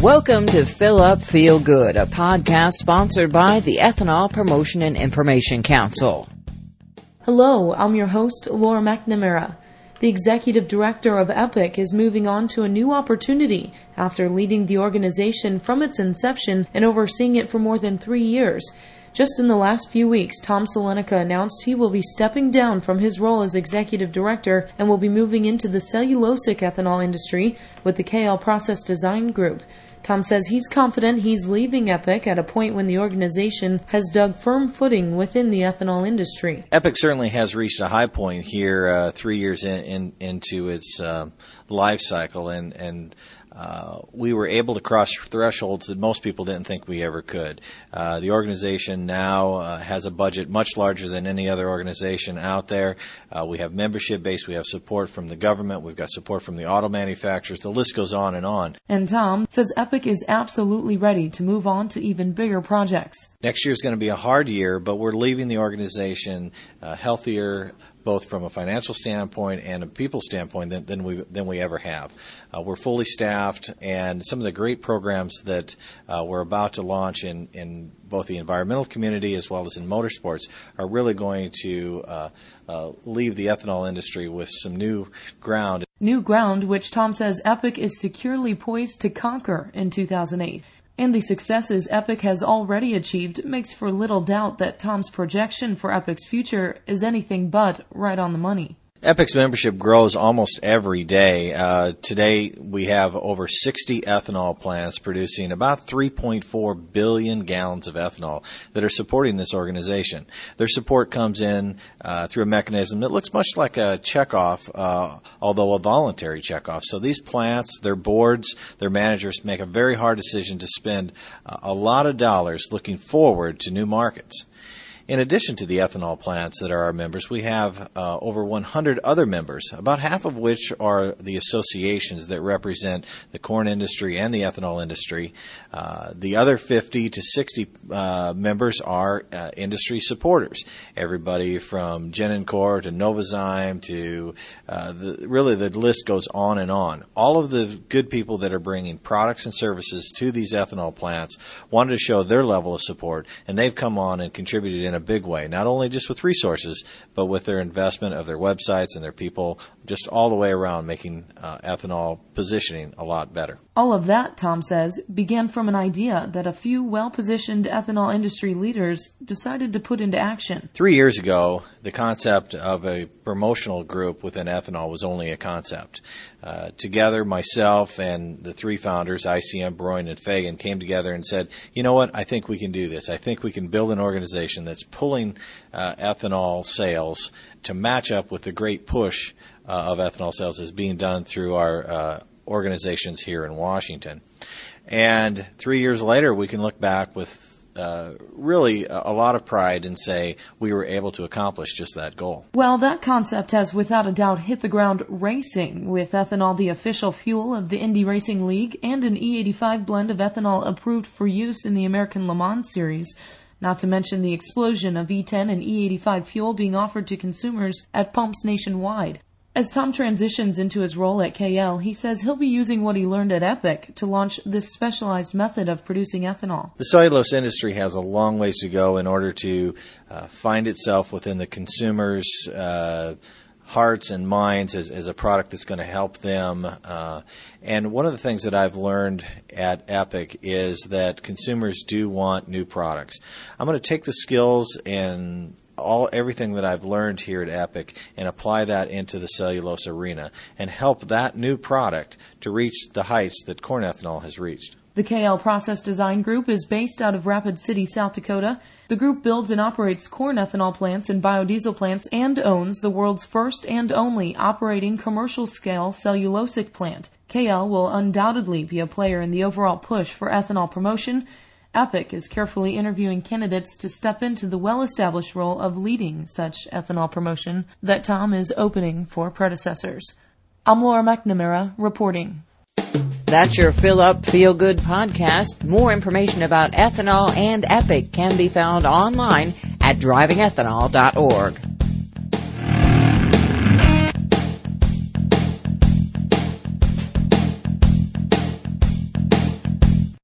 Welcome to Fill Up Feel Good, a podcast sponsored by the Ethanol Promotion and Information Council. Hello, I'm your host, Laura McNamara. The executive director of EPIC is moving on to a new opportunity after leading the organization from its inception and overseeing it for more than three years. Just in the last few weeks, Tom Slunecka announced he will be stepping down from his role as executive director and will be moving into the cellulosic ethanol industry with the KL Process Design Group. Tom says he's confident he's leaving Epic at a point when the organization has dug firm footing within the ethanol industry. Epic certainly has reached a high point here, uh, three years in, in, into its uh, life cycle, and and uh, we were able to cross thresholds that most people didn't think we ever could. Uh, the organization now uh, has a budget much larger than any other organization out there. Uh, we have membership base, we have support from the government, we've got support from the auto manufacturers. The list goes on and on. And Tom says Epic is absolutely ready to move on to even bigger projects. Next year is going to be a hard year, but we're leaving the organization uh, healthier, both from a financial standpoint and a people standpoint than, than we than we ever have. Uh, we're fully staffed, and some of the great programs that uh, we're about to launch in in both the environmental community as well as in motorsports are really going to uh, uh leave the ethanol industry with some new ground. New ground, which Tom says Epic is securely poised to conquer in 2008 and the successes Epic has already achieved makes for little doubt that Tom's projection for Epic's future is anything but right on the money. Epic's membership grows almost every day. Uh, today, we have over 60 ethanol plants producing about 3.4 billion gallons of ethanol that are supporting this organization. Their support comes in uh, through a mechanism that looks much like a checkoff, uh, although a voluntary checkoff. So these plants, their boards, their managers make a very hard decision to spend uh, a lot of dollars looking forward to new markets. In addition to the ethanol plants that are our members, we have uh, over 100 other members, about half of which are the associations that represent the corn industry and the ethanol industry. Uh, the other 50 to 60 uh, members are uh, industry supporters. Everybody from Genencor to Novozymes to uh, the, really the list goes on and on. All of the good people that are bringing products and services to these ethanol plants wanted to show their level of support, and they've come on and contributed in a big way, not only just with resources, but with their investment of their websites and their people, just all the way around, making uh, ethanol positioning a lot better. All of that, Tom says, began from an idea that a few well positioned ethanol industry leaders decided to put into action. Three years ago, the concept of a promotional group within ethanol was only a concept. Uh, together, myself and the three founders, ICM, Broin, and Fagen, came together and said, you know what, I think we can do this. I think we can build an organization that's pulling uh, ethanol sales to match up with the great push of ethanol sales is being done through our uh, organizations here in Washington. And three years later, we can look back with uh, really a, lot of pride and say we were able to accomplish just that goal. Well, that concept has without a doubt hit the ground racing, with ethanol the official fuel of the Indy Racing League and an E85 blend of ethanol approved for use in the American Le Mans Series. Not to mention the explosion of E10 and E85 fuel being offered to consumers at pumps nationwide. As Tom transitions into his role at KL, he says he'll be using what he learned at Epic to launch this specialized method of producing ethanol. The cellulose industry has a long ways to go in order to uh, find itself within the consumer's uh, hearts and minds as, as, a product that's going to help them. Uh, and one of the things that I've learned at Epic is that consumers do want new products. I'm going to take the skills and all everything that I've learned here at Epic and apply that into the cellulose arena and help that new product to reach the heights that corn ethanol has reached. The KL Process Design Group is based out of Rapid City, South Dakota. The group builds and operates corn ethanol plants and biodiesel plants and owns the world's first and only operating commercial scale cellulosic plant. KL will undoubtedly be a player in the overall push for ethanol promotion Epic is carefully interviewing candidates to step into the well established role of leading such ethanol promotion that Tom is opening for predecessors. I'm Laura McNamara reporting. That's your Fill Up Feel Good podcast. More information about ethanol and Epic can be found online at drivingethanol.org.